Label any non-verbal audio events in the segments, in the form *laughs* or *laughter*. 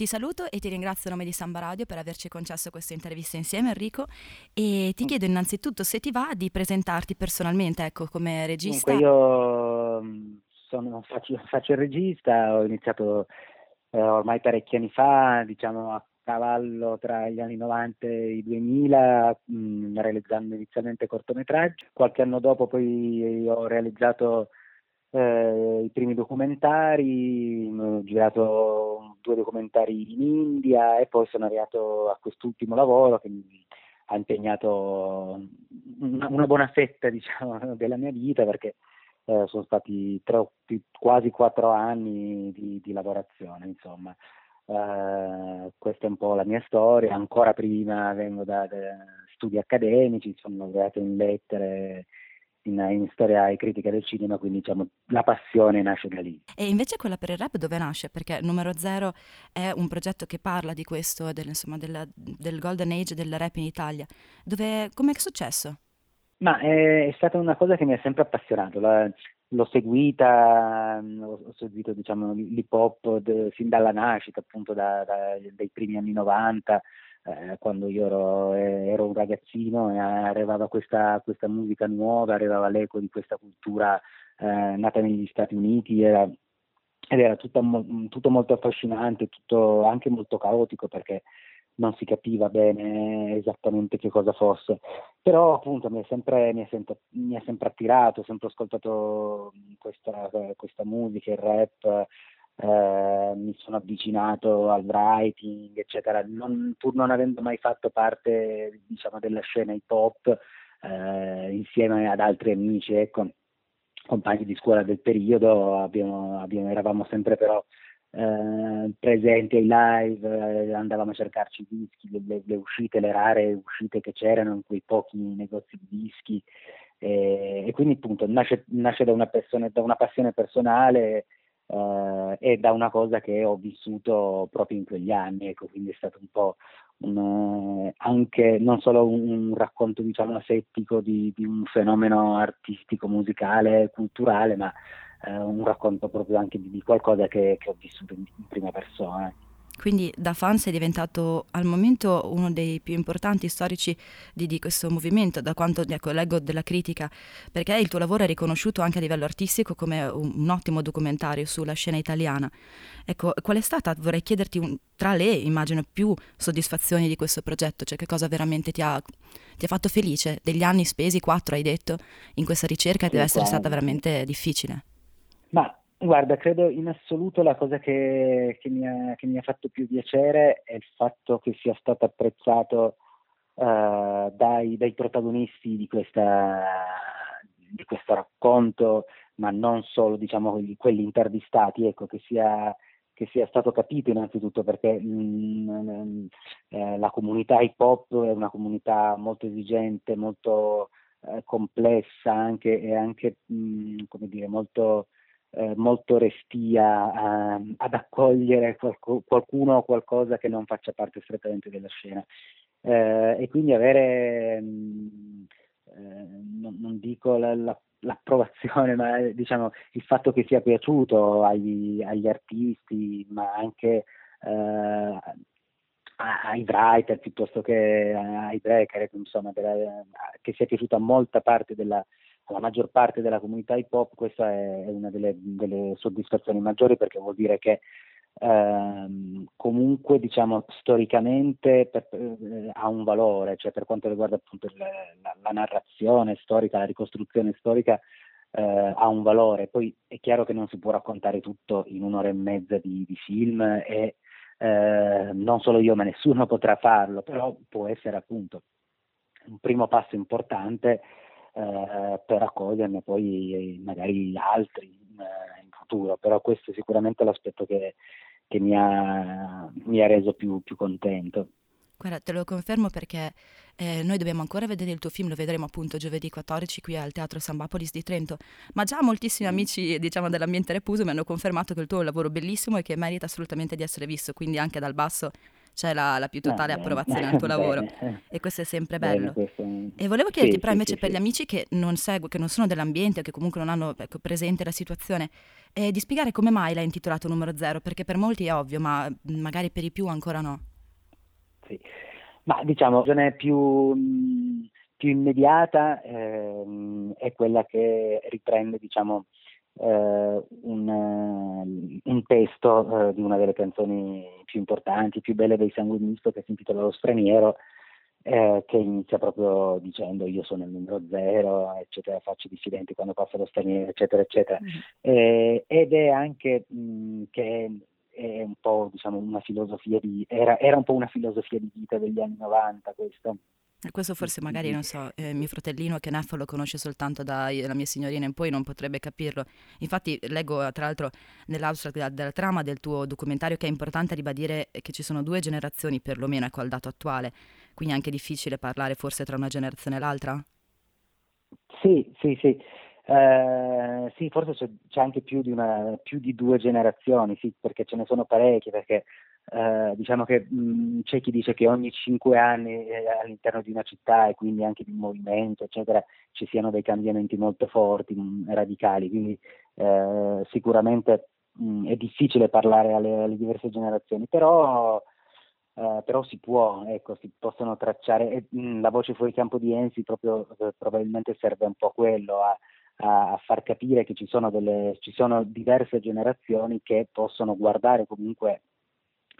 Ti saluto e ti ringrazio a nome di Samba Radio per averci concesso questa intervista insieme Enrico e ti chiedo innanzitutto se ti va di presentarti personalmente, ecco, come regista. Dunque io mm, sono, faccio, faccio, il regista, ho iniziato eh, ormai parecchi anni fa, diciamo a cavallo tra gli anni 90 e i 2000, mh, mm, realizzando inizialmente cortometraggi. Qualche anno dopo poi ho realizzato eh, i primi documentari, ho girato due documentari in India e poi sono arrivato a quest'ultimo lavoro che mi ha impegnato una, una buona fetta *laughs* diciamo, della mia vita perché eh, sono stati tre, quasi quattro anni di, di lavorazione, insomma. Uh, questa è un po' la mia storia, ancora prima vengo da, da studi accademici, sono laureato in lettere in, in, storia e critica del cinema, quindi diciamo la passione nasce da lì. E invece quella per il rap dove nasce? Perché Numero Zero è un progetto che parla di questo, del, insomma, del, del golden age del rap in Italia. Dove, com'è successo? Ma è, è, stata una cosa che mi ha sempre appassionato, la, l'ho seguita, ho seguito diciamo, l'hip hop de, fin dalla nascita, appunto da, da, dai primi anni 90, eh, quando io ero, ero, un ragazzino e arrivava questa, questa, musica nuova, arrivava l'eco di questa cultura eh, nata negli Stati Uniti era, ed era tutto, tutto molto affascinante, tutto anche molto caotico perché non si capiva bene esattamente che cosa fosse, però appunto mi, è sempre, sempre, attirato, ho sempre ascoltato questa, questa musica, il rap, eh, mi sono avvicinato al writing, eccetera, non, pur non avendo mai fatto parte diciamo, della scena hip hop, eh, insieme ad altri amici, ecco, compagni di scuola del periodo, abbiamo, abbiamo, eravamo sempre però eh, presenti ai live, eh, andavamo a cercarci i dischi, le, le, uscite, le rare uscite che c'erano in quei pochi negozi di dischi. E, e quindi appunto nasce, nasce da, una persona, da, una passione personale eh, e da una cosa che ho vissuto proprio in quegli anni, ecco, quindi è stato un po' un, eh, anche non solo un, un racconto diciamo asettico di, di un fenomeno artistico, musicale, culturale, ma eh, un racconto proprio anche di, di qualcosa che, che, ho vissuto in, in prima persona. Quindi da fan sei diventato al momento uno dei più importanti storici di, di, questo movimento, da quanto ecco, leggo della critica, perché il tuo lavoro è riconosciuto anche a livello artistico come un, un ottimo documentario sulla scena italiana. Ecco, qual è stata, vorrei chiederti, un, tra le, immagino, più soddisfazioni di questo progetto, cioè che cosa veramente ti ha, ti ha fatto felice? Degli anni spesi, quattro hai detto, in questa ricerca deve essere stata veramente difficile. Ma Guarda, credo in assoluto la cosa che, che, mi ha, che, mi ha, fatto più piacere è il fatto che sia stato apprezzato uh, dai, dai, protagonisti di, questa, di, questo racconto, ma non solo diciamo, quelli intervistati, ecco, che sia, che sia stato capito innanzitutto perché mh, mm, eh, la comunità hip hop è una comunità molto esigente, molto eh, complessa anche, e anche mh, mm, come dire, molto eh, molto restia a, ad accogliere qualco, qualcuno o qualcosa che non faccia parte strettamente della scena. Eh, e quindi avere, mh, mm, eh, non, non, dico la, la, l'approvazione, *laughs* ma diciamo il fatto che sia piaciuto agli, agli artisti, ma anche eh, ai writer piuttosto che ai breaker, insomma, della, che sia piaciuto a molta parte della, alla maggior parte della comunità hip hop questa è una delle, delle soddisfazioni maggiori perché vuol dire che ehm, comunque diciamo storicamente per, eh, ha un valore, cioè per quanto riguarda appunto la, la, la narrazione storica, la ricostruzione storica eh, ha un valore. Poi è chiaro che non si può raccontare tutto in un'ora e mezza di, di film e eh, non solo io ma nessuno potrà farlo, però può essere appunto un primo passo importante eh, per accoglierne poi magari altri in, in, futuro, però questo è sicuramente l'aspetto che, che mi, ha, mi, ha, reso più, più contento. Guarda, te lo confermo perché eh, noi dobbiamo ancora vedere il tuo film, lo vedremo appunto giovedì 14 qui al Teatro Sambapolis di Trento, ma già moltissimi mm. amici diciamo dell'ambiente Repuso mi hanno confermato che il tuo è un lavoro bellissimo e che merita assolutamente di essere visto, quindi anche dal basso c'è la, la più totale ah, approvazione al *laughs* tuo lavoro. e questo è sempre bello. E volevo chiederti però invece per gli amici che non seguono, che non sono dell'ambiente o che comunque non hanno ecco, presente la situazione, eh, di spiegare come mai l'hai intitolato numero zero, perché per molti è ovvio, ma magari per i più ancora no. Sì, ma diciamo, la è più, più immediata ehm, è quella che riprende, diciamo, eh, un, un, testo eh, di una delle canzoni più importanti, più belle dei Sanguinisto che si intitola Lo straniero, eh, che inizia proprio dicendo io sono il numero zero, eccetera, faccio dissidenti quando passa lo straniero, eccetera, eccetera. Mm-hmm. ed è anche mh, che è un po' diciamo una filosofia di, era, era un po' una filosofia di vita degli anni 90 questo questo forse magari, non so, eh, mio fratellino che Neff lo conosce soltanto dalla mia signorina in poi non potrebbe capirlo. Infatti leggo tra l'altro nell'abstract della, della, trama del tuo documentario che è importante ribadire che ci sono due generazioni perlomeno, ecco, al dato attuale. Quindi è anche difficile parlare forse tra una generazione e l'altra? Sì, sì, sì. Eh, sì, forse c'è, c'è anche più di, una, più di, due generazioni, sì, perché ce ne sono parecchie, perché eh, diciamo che mh, c'è chi dice che ogni cinque anni eh, all'interno di una città e quindi anche di un movimento, eccetera, ci siano dei cambiamenti molto forti, mh, radicali, quindi eh, sicuramente mh, è difficile parlare alle, alle diverse generazioni, però, eh, però si può, ecco, si possono tracciare, e, la voce fuori campo di Ensi proprio eh, probabilmente serve un po' quello, a, a, far capire che ci sono, delle, ci sono diverse generazioni che possono guardare comunque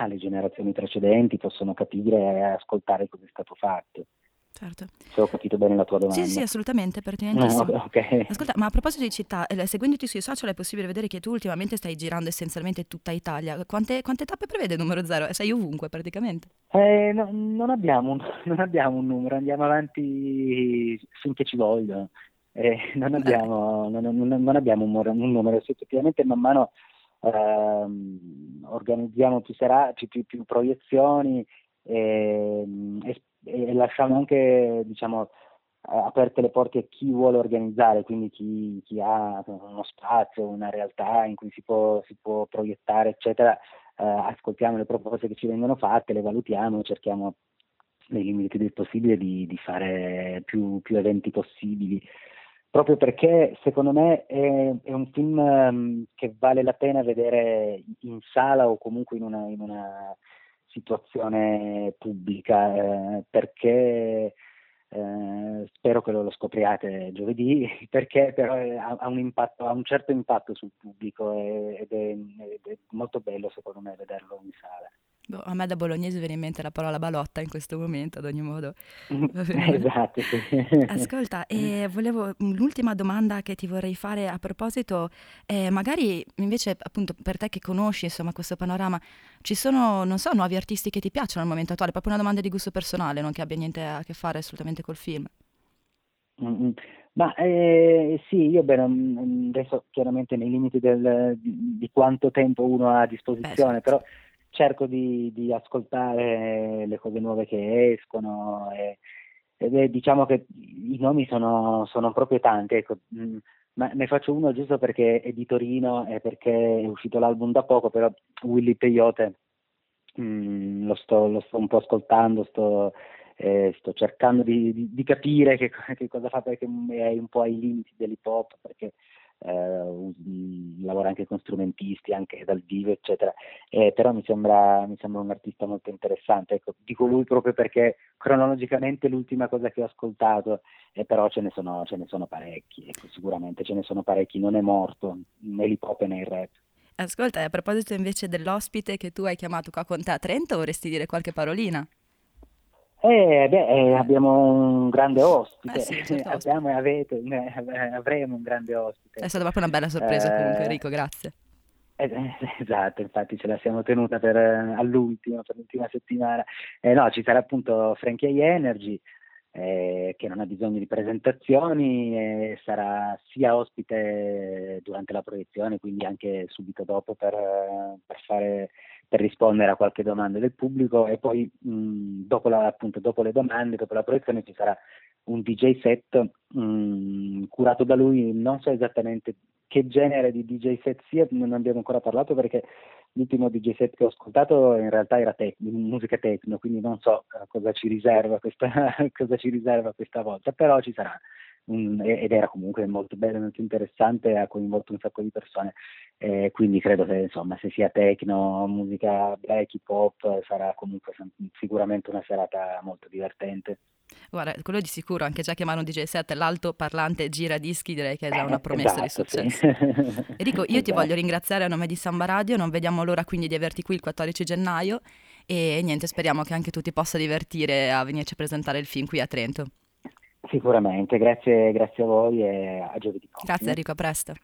alle generazioni precedenti, possono capire e ascoltare cosa è stato fatto. Certo. Se ho capito bene la tua domanda. Sì, sì, assolutamente, pertinentissimo. No, okay. Ascolta, ma a proposito di città, eh, seguendoti sui social è possibile vedere che tu ultimamente stai girando essenzialmente tutta Italia. Quante, quante tappe prevede il numero zero? Sei ovunque praticamente. Eh, no, non, abbiamo, *laughs* non, abbiamo, un numero, andiamo avanti finché ci vogliono. Eh, non, abbiamo, non, non, abbiamo, un, un numero, effettivamente man mano ehm, organizziamo più, serate, più, più proiezioni e, e, e, lasciamo anche diciamo, aperte le porte a chi vuole organizzare, quindi chi, chi, ha uno spazio, una realtà in cui si può, si può proiettare, eccetera, eh, ascoltiamo le proposte che ci vengono fatte, le valutiamo, cerchiamo nei limiti del possibile di, di fare più, più eventi possibili proprio perché secondo me è, è un film um, che vale la pena vedere in sala o comunque in una, in una situazione pubblica, eh, perché eh, spero che lo, lo, scopriate giovedì, *laughs* perché però ha, ha, un impatto, ha, un certo impatto sul pubblico ed è, ed è molto bello secondo me vederlo in sala. Boh, a me da bolognese viene in mente la parola balotta in questo momento, ad ogni modo. *laughs* esatto. *laughs* Ascolta, e volevo, l'ultima domanda che ti vorrei fare a proposito, è magari invece appunto per te che conosci insomma questo panorama, ci sono, non so, nuovi artisti che ti piacciono al momento attuale? Proprio una domanda di gusto personale, non che abbia niente a che fare assolutamente col film. Mm-hmm. Ma eh, sì, io beh, adesso chiaramente nei limiti del, di, quanto tempo uno ha a disposizione, Beh, però cerco di, di, ascoltare le cose nuove che escono e, e diciamo che i nomi sono, sono proprio tanti. Ecco, mm, ma ne faccio uno giusto perché è di Torino e perché è uscito l'album da poco, però Willy Peyote mm, lo, sto, lo, sto, un po' ascoltando, sto, eh, sto cercando di, di, di capire che, che, cosa fa perché è un po' ai limiti dell'hip hop, perché eh, lavora anche con strumentisti, anche dal vivo, eccetera. Eh, però mi sembra, mi sembra, un artista molto interessante. Ecco, dico lui proprio perché cronologicamente è l'ultima cosa che ho ascoltato, eh, però ce ne sono, ce ne sono parecchi, ecco, sicuramente ce ne sono parecchi, non è morto né l'hip hop né il rap. Ascolta, a proposito invece dell'ospite che tu hai chiamato qua con te a Trento, vorresti dire qualche parolina? Eh, beh, eh, abbiamo un grande ospite, eh sì, certo *laughs* abbiamo e avete, eh, avremo un grande ospite. È stata proprio una bella sorpresa comunque Enrico, grazie. Eh, *laughs* esatto, infatti ce la siamo tenuta per, all'ultimo, per l'ultima settimana. no, ci sarà appunto Frankie Energy, eh, che non ha bisogno di presentazioni e sarà sia ospite durante la proiezione, quindi anche subito dopo per, per, fare, per rispondere a qualche domanda del pubblico e poi mh, dopo, la, appunto, dopo, le domande, dopo la proiezione ci sarà un DJ set mh, curato da lui, non so esattamente che genere di DJ set sia, non abbiamo ancora parlato perché l'ultimo DJ set che ho ascoltato in realtà era tec- musica techno, quindi non so uh, cosa, ci riserva questa, *laughs* cosa ci riserva questa volta, però ci sarà. Un, ed era comunque molto bello, molto interessante, ha coinvolto un sacco di persone, eh, quindi credo che insomma se sia techno, musica black, hip hop, sarà comunque sicuramente una serata molto divertente. Guarda, quello di sicuro, anche già chiamare un DJ set l'alto parlante gira dischi, direi che è già una eh, promessa esatto, di successo. Sì. *laughs* Enrico, io esatto. ti voglio ringraziare a nome di Samba Radio, non vediamo l'ora quindi di averti qui il 14 gennaio e niente, speriamo che anche tu ti possa divertire a venirci a presentare il film qui a Trento. Sicuramente, grazie, grazie a voi e a giovedì. Grazie Enrico, a presto.